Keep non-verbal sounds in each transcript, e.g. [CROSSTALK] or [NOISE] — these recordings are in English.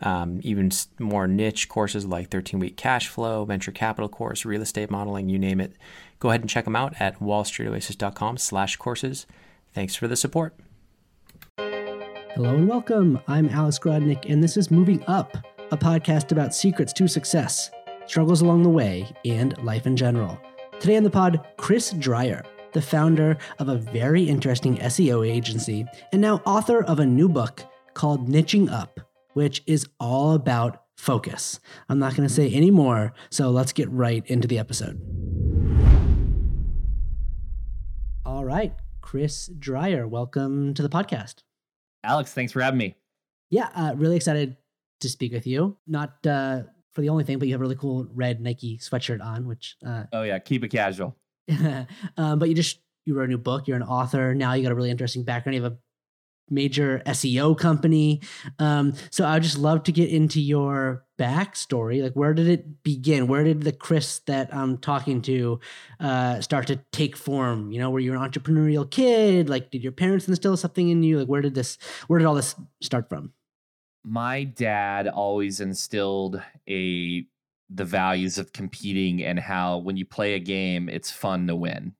um, even more niche courses like 13 week cash flow, venture capital course, real estate modeling, you name it Go ahead and check them out at wallstreetoasis.com slash courses. Thanks for the support. Hello and welcome. I'm Alex Grodnick, and this is Moving Up, a podcast about secrets to success, struggles along the way, and life in general. Today on the pod, Chris Dreyer, the founder of a very interesting SEO agency and now author of a new book called Niching Up, which is all about focus. I'm not going to say any more, so let's get right into the episode. All right, Chris Dreyer, welcome to the podcast. Alex, thanks for having me. Yeah, uh, really excited to speak with you. Not uh, for the only thing, but you have a really cool red Nike sweatshirt on, which. Uh, oh yeah, keep it casual. [LAUGHS] um, but you just you wrote a new book. You're an author now. You got a really interesting background. You have a major SEO company. Um, so I would just love to get into your backstory. Like, where did it begin? Where did the Chris that I'm talking to uh, start to take form? You know, were you an entrepreneurial kid? Like, did your parents instill something in you? Like, where did this? Where did all this start from? My dad always instilled a the values of competing and how when you play a game, it's fun to win.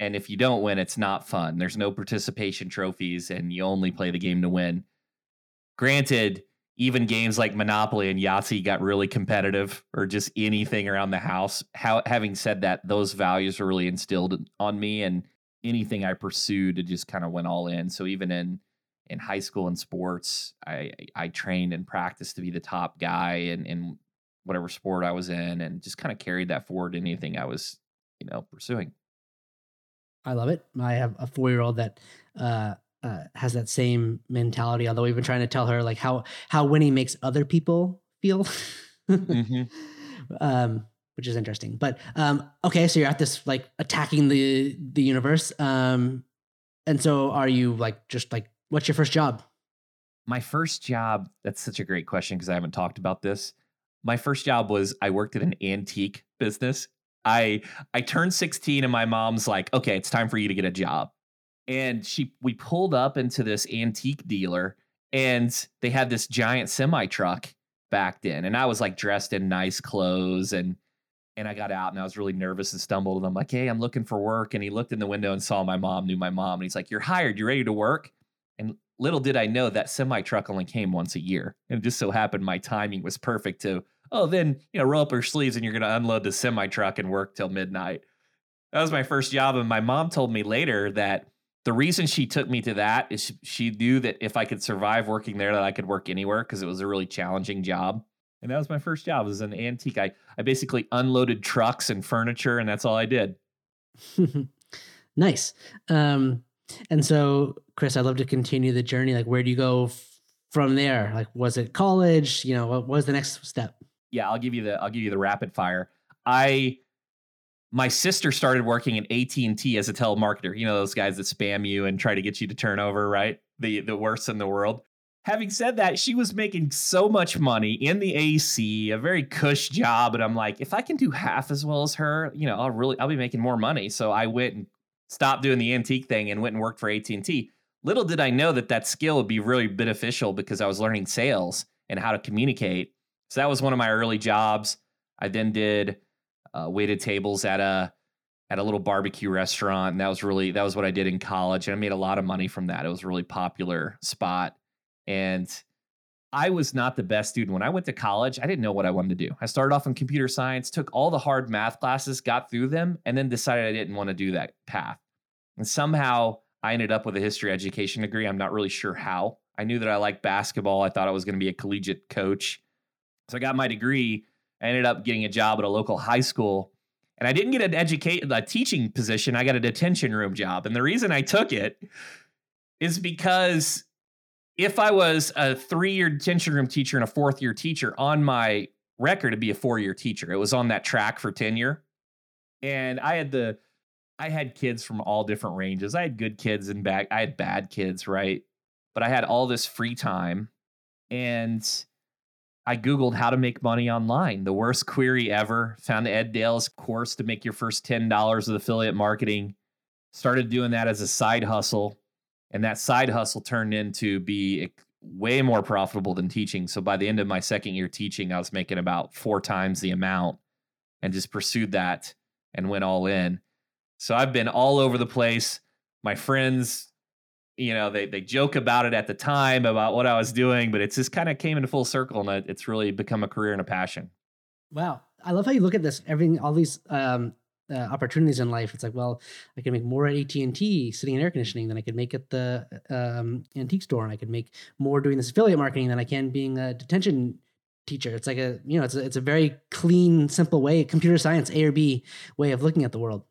And if you don't win, it's not fun. There's no participation trophies, and you only play the game to win. Granted, even games like Monopoly and Yahtzee got really competitive, or just anything around the house. How, having said that, those values were really instilled on me, and anything I pursued, it just kind of went all in. So even in in high school and sports, I I trained and practiced to be the top guy in in whatever sport I was in, and just kind of carried that forward in anything I was you know pursuing. I love it. I have a four year old that uh, uh, has that same mentality. Although we've been trying to tell her like how how winning makes other people feel, mm-hmm. [LAUGHS] um, which is interesting. But um, okay, so you're at this like attacking the the universe, um, and so are you like just like what's your first job? My first job. That's such a great question because I haven't talked about this. My first job was I worked at an antique business I I turned 16 and my mom's like, "Okay, it's time for you to get a job." And she we pulled up into this antique dealer and they had this giant semi truck backed in and I was like dressed in nice clothes and and I got out and I was really nervous and stumbled and I'm like, "Hey, I'm looking for work." And he looked in the window and saw my mom, knew my mom, and he's like, "You're hired. You're ready to work?" And little did I know that semi truck only came once a year. And it just so happened my timing was perfect to oh, then, you know, roll up your sleeves and you're going to unload the semi truck and work till midnight. That was my first job. And my mom told me later that the reason she took me to that is she knew that if I could survive working there, that I could work anywhere because it was a really challenging job. And that was my first job as an antique. I, I basically unloaded trucks and furniture, and that's all I did. [LAUGHS] nice. Um, and so, Chris, I'd love to continue the journey. Like, where do you go f- from there? Like, was it college? You know, what was the next step? Yeah, I'll give you the I'll give you the rapid fire. I my sister started working at AT&T as a telemarketer. You know those guys that spam you and try to get you to turn over, right? The the worst in the world. Having said that, she was making so much money in the AC, a very cush job, and I'm like, if I can do half as well as her, you know, I'll really I'll be making more money. So I went and stopped doing the antique thing and went and worked for AT&T. Little did I know that that skill would be really beneficial because I was learning sales and how to communicate so that was one of my early jobs. I then did uh, waited tables at a at a little barbecue restaurant, and that was really that was what I did in college, and I made a lot of money from that. It was a really popular spot, and I was not the best student when I went to college. I didn't know what I wanted to do. I started off in computer science, took all the hard math classes, got through them, and then decided I didn't want to do that path. And somehow I ended up with a history education degree. I'm not really sure how. I knew that I liked basketball. I thought I was going to be a collegiate coach. So I got my degree. I ended up getting a job at a local high school. And I didn't get an educate a teaching position. I got a detention room job. And the reason I took it is because if I was a three-year detention room teacher and a fourth-year teacher on my record, it'd be a four-year teacher. It was on that track for tenure. And I had the I had kids from all different ranges. I had good kids and bad I had bad kids, right? But I had all this free time and I Googled how to make money online. The worst query ever. Found Ed Dale's course to make your first $10 with affiliate marketing. Started doing that as a side hustle. And that side hustle turned into be way more profitable than teaching. So by the end of my second year teaching, I was making about four times the amount and just pursued that and went all in. So I've been all over the place. My friends you know they they joke about it at the time about what I was doing, but it's just kind of came into full circle and it's really become a career and a passion. Wow, I love how you look at this. Everything, all these um, uh, opportunities in life. It's like, well, I can make more at AT and T sitting in air conditioning than I could make at the um, antique store, and I could make more doing this affiliate marketing than I can being a detention teacher. It's like a you know, it's a, it's a very clean, simple way, computer science A or B way of looking at the world.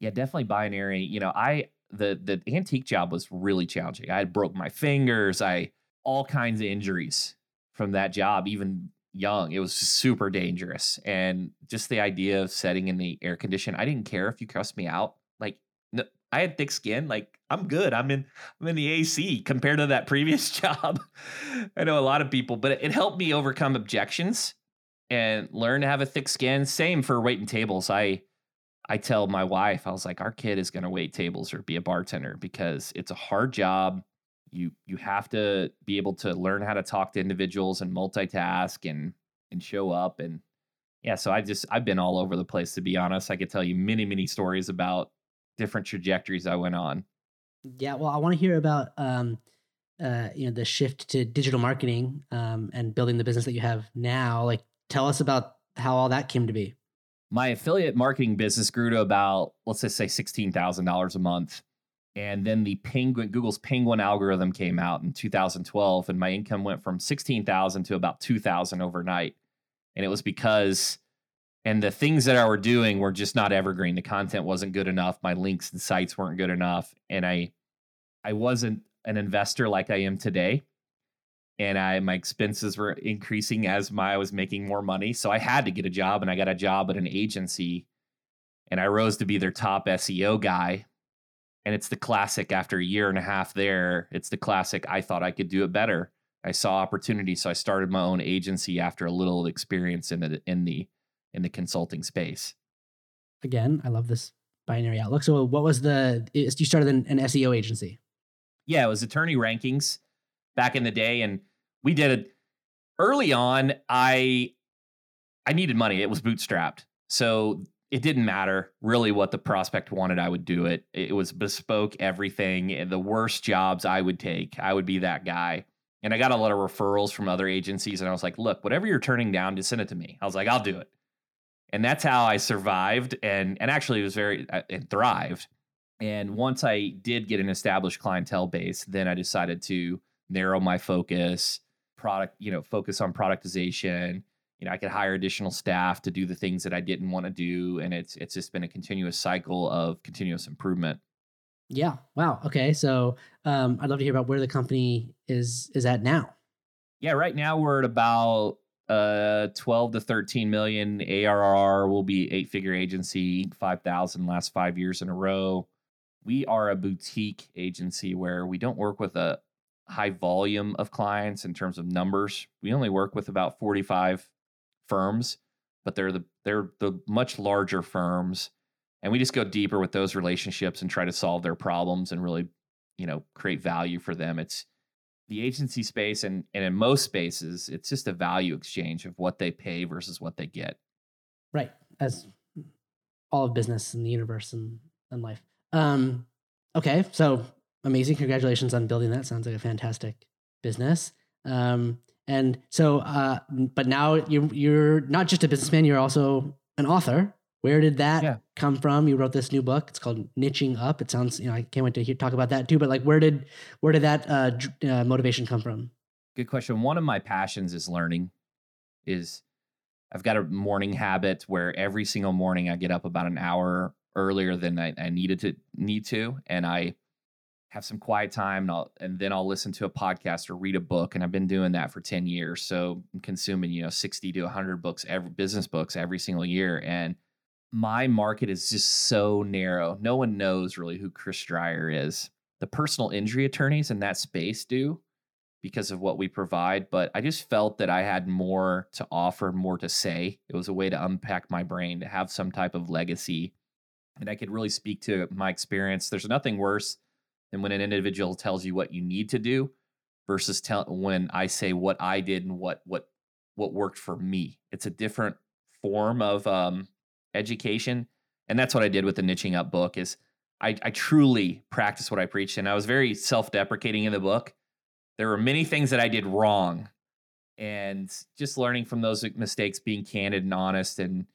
Yeah, definitely binary. You know, I the the antique job was really challenging. I broke my fingers. I all kinds of injuries from that job, even young. It was super dangerous. And just the idea of setting in the air condition, I didn't care if you cussed me out. Like no, I had thick skin. Like I'm good. I'm in I'm in the AC compared to that previous [LAUGHS] job. I know a lot of people, but it, it helped me overcome objections and learn to have a thick skin. Same for waiting tables. I I tell my wife, I was like, our kid is going to wait tables or be a bartender because it's a hard job. You you have to be able to learn how to talk to individuals and multitask and and show up and yeah. So I just I've been all over the place to be honest. I could tell you many many stories about different trajectories I went on. Yeah, well, I want to hear about um, uh, you know the shift to digital marketing um, and building the business that you have now. Like, tell us about how all that came to be my affiliate marketing business grew to about let's just say $16,000 a month. And then the Penguin Google's Penguin algorithm came out in 2012 and my income went from 16,000 to about 2,000 overnight. And it was because and the things that I were doing were just not evergreen. The content wasn't good enough, my links and sites weren't good enough, and I I wasn't an investor like I am today and I my expenses were increasing as my I was making more money. So I had to get a job and I got a job at an agency and I rose to be their top SEO guy. And it's the classic after a year and a half there, it's the classic I thought I could do it better. I saw opportunity, so I started my own agency after a little experience in the in the in the consulting space. Again, I love this binary outlook. So what was the you started an, an SEO agency? Yeah, it was attorney rankings back in the day, and we did it early on. I I needed money. It was bootstrapped, so it didn't matter really what the prospect wanted. I would do it. It was bespoke everything. The worst jobs I would take, I would be that guy. And I got a lot of referrals from other agencies, and I was like, "Look, whatever you're turning down, just send it to me." I was like, "I'll do it." And that's how I survived, and and actually it was very uh, and thrived. And once I did get an established clientele base, then I decided to narrow my focus, product, you know, focus on productization. You know, I could hire additional staff to do the things that I didn't want to do. And it's it's just been a continuous cycle of continuous improvement. Yeah. Wow. Okay. So um, I'd love to hear about where the company is is at now. Yeah. Right now we're at about uh 12 to 13 million ARR. Will be eight figure agency, five thousand last five years in a row. We are a boutique agency where we don't work with a high volume of clients in terms of numbers. We only work with about 45 firms, but they're the they're the much larger firms and we just go deeper with those relationships and try to solve their problems and really, you know, create value for them. It's the agency space and and in most spaces, it's just a value exchange of what they pay versus what they get. Right. As all of business and the universe and, and life. Um okay, so amazing. Congratulations on building that. Sounds like a fantastic business. Um, and so, uh, but now you're you're not just a businessman; you're also an author. Where did that yeah. come from? You wrote this new book. It's called Niching Up. It sounds, you know, I can't wait to hear, talk about that too. But like, where did where did that uh, uh, motivation come from? Good question. One of my passions is learning. Is I've got a morning habit where every single morning I get up about an hour earlier than I, I needed to need to, and I have some quiet time and, I'll, and then I'll listen to a podcast or read a book. And I've been doing that for 10 years. So I'm consuming, you know, 60 to 100 books, every business books every single year. And my market is just so narrow. No one knows really who Chris Dreyer is. The personal injury attorneys in that space do because of what we provide, but I just felt that I had more to offer, more to say. It was a way to unpack my brain, to have some type of legacy. And I could really speak to my experience. There's nothing worse than when an individual tells you what you need to do versus tell when I say what I did and what what what worked for me. It's a different form of um, education, and that's what I did with the niching up book. Is I, I truly practice what I preached, and I was very self deprecating in the book. There were many things that I did wrong, and just learning from those mistakes, being candid and honest, and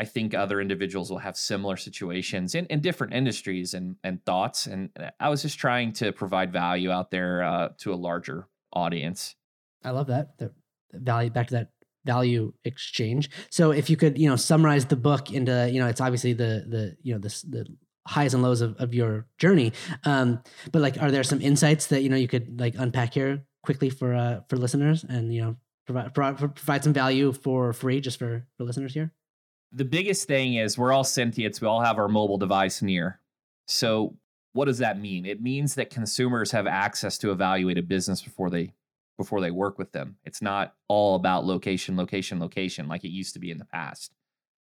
I think other individuals will have similar situations in, in different industries and and thoughts. And I was just trying to provide value out there uh, to a larger audience. I love that. The value back to that value exchange. So if you could, you know, summarize the book into, you know, it's obviously the the you know the the highs and lows of, of your journey. Um, but like, are there some insights that you know you could like unpack here quickly for uh for listeners and you know provide provide, provide some value for free just for for listeners here? The biggest thing is we're all sentients. We all have our mobile device near. So what does that mean? It means that consumers have access to evaluate a business before they before they work with them. It's not all about location, location, location like it used to be in the past.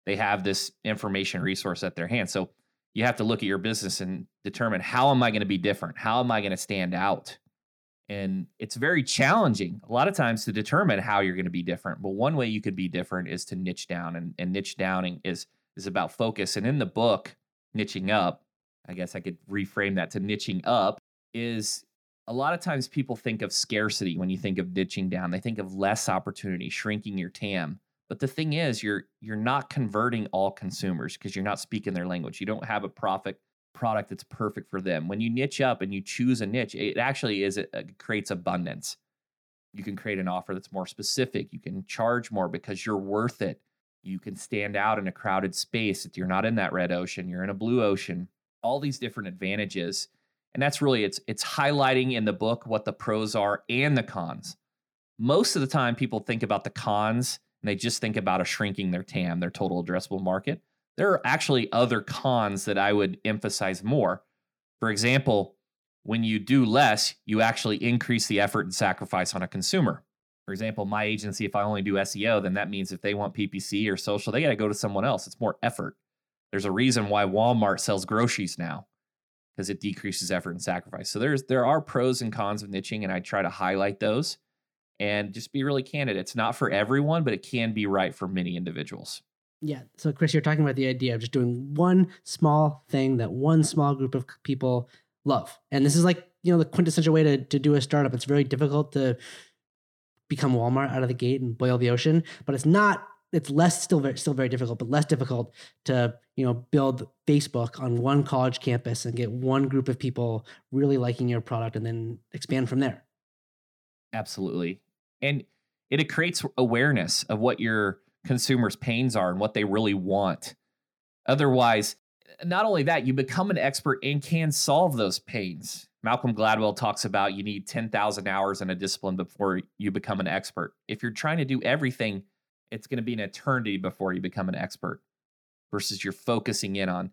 They have this information resource at their hand. So you have to look at your business and determine how am I going to be different? How am I going to stand out? And it's very challenging a lot of times to determine how you're going to be different. But one way you could be different is to niche down, and, and niche downing is is about focus. And in the book, niching up, I guess I could reframe that to niching up is a lot of times people think of scarcity when you think of niching down. They think of less opportunity, shrinking your TAM. But the thing is, you're you're not converting all consumers because you're not speaking their language. You don't have a profit product that's perfect for them. When you niche up and you choose a niche, it actually is it creates abundance. You can create an offer that's more specific. You can charge more because you're worth it. You can stand out in a crowded space. If You're not in that red ocean, you're in a blue ocean. All these different advantages. And that's really it's it's highlighting in the book what the pros are and the cons. Most of the time people think about the cons and they just think about a shrinking their TAM, their total addressable market. There are actually other cons that I would emphasize more. For example, when you do less, you actually increase the effort and sacrifice on a consumer. For example, my agency, if I only do SEO, then that means if they want PPC or social, they got to go to someone else. It's more effort. There's a reason why Walmart sells groceries now because it decreases effort and sacrifice. So there's there are pros and cons of niching, and I try to highlight those and just be really candid. It's not for everyone, but it can be right for many individuals. Yeah. So, Chris, you're talking about the idea of just doing one small thing that one small group of people love. And this is like, you know, the quintessential way to, to do a startup. It's very difficult to become Walmart out of the gate and boil the ocean, but it's not, it's less still very, still very difficult, but less difficult to, you know, build Facebook on one college campus and get one group of people really liking your product and then expand from there. Absolutely. And it, it creates awareness of what your consumers' pains are and what they really want. Otherwise, not only that, you become an expert and can solve those pains. Malcolm Gladwell talks about you need 10,000 hours in a discipline before you become an expert. If you're trying to do everything, it's going to be an eternity before you become an expert versus you're focusing in on,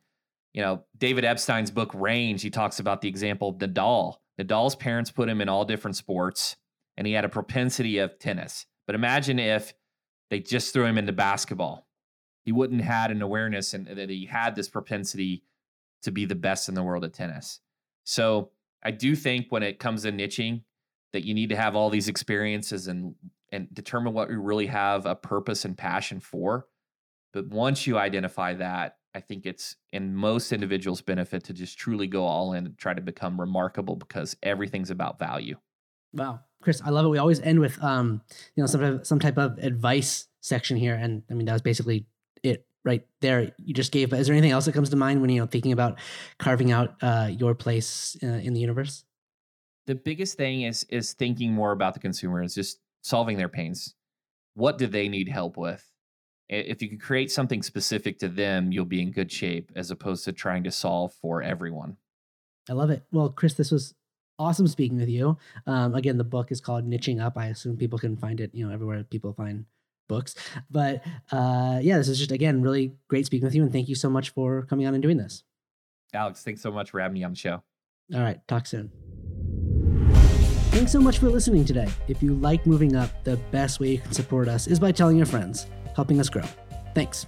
you know, David Epstein's book Range, he talks about the example of Nadal. Nadal's parents put him in all different sports and he had a propensity of tennis. But imagine if they just threw him into basketball. He wouldn't had an awareness and that he had this propensity to be the best in the world at tennis. So I do think when it comes to niching, that you need to have all these experiences and and determine what you really have a purpose and passion for. But once you identify that, I think it's in most individuals' benefit to just truly go all in and try to become remarkable because everything's about value. Wow. Chris, I love it. We always end with um, you know, some type of, some type of advice section here, and I mean that was basically it right there. You just gave. But is there anything else that comes to mind when you know thinking about carving out uh, your place uh, in the universe? The biggest thing is is thinking more about the consumer. Is just solving their pains. What do they need help with? If you can create something specific to them, you'll be in good shape, as opposed to trying to solve for everyone. I love it. Well, Chris, this was awesome speaking with you. Um, again, the book is called Niching Up. I assume people can find it, you know, everywhere people find books. But uh, yeah, this is just again really great speaking with you, and thank you so much for coming on and doing this. Alex, thanks so much for having me on the show. All right, talk soon. Thanks so much for listening today. If you like moving up, the best way you can support us is by telling your friends, helping us grow. Thanks.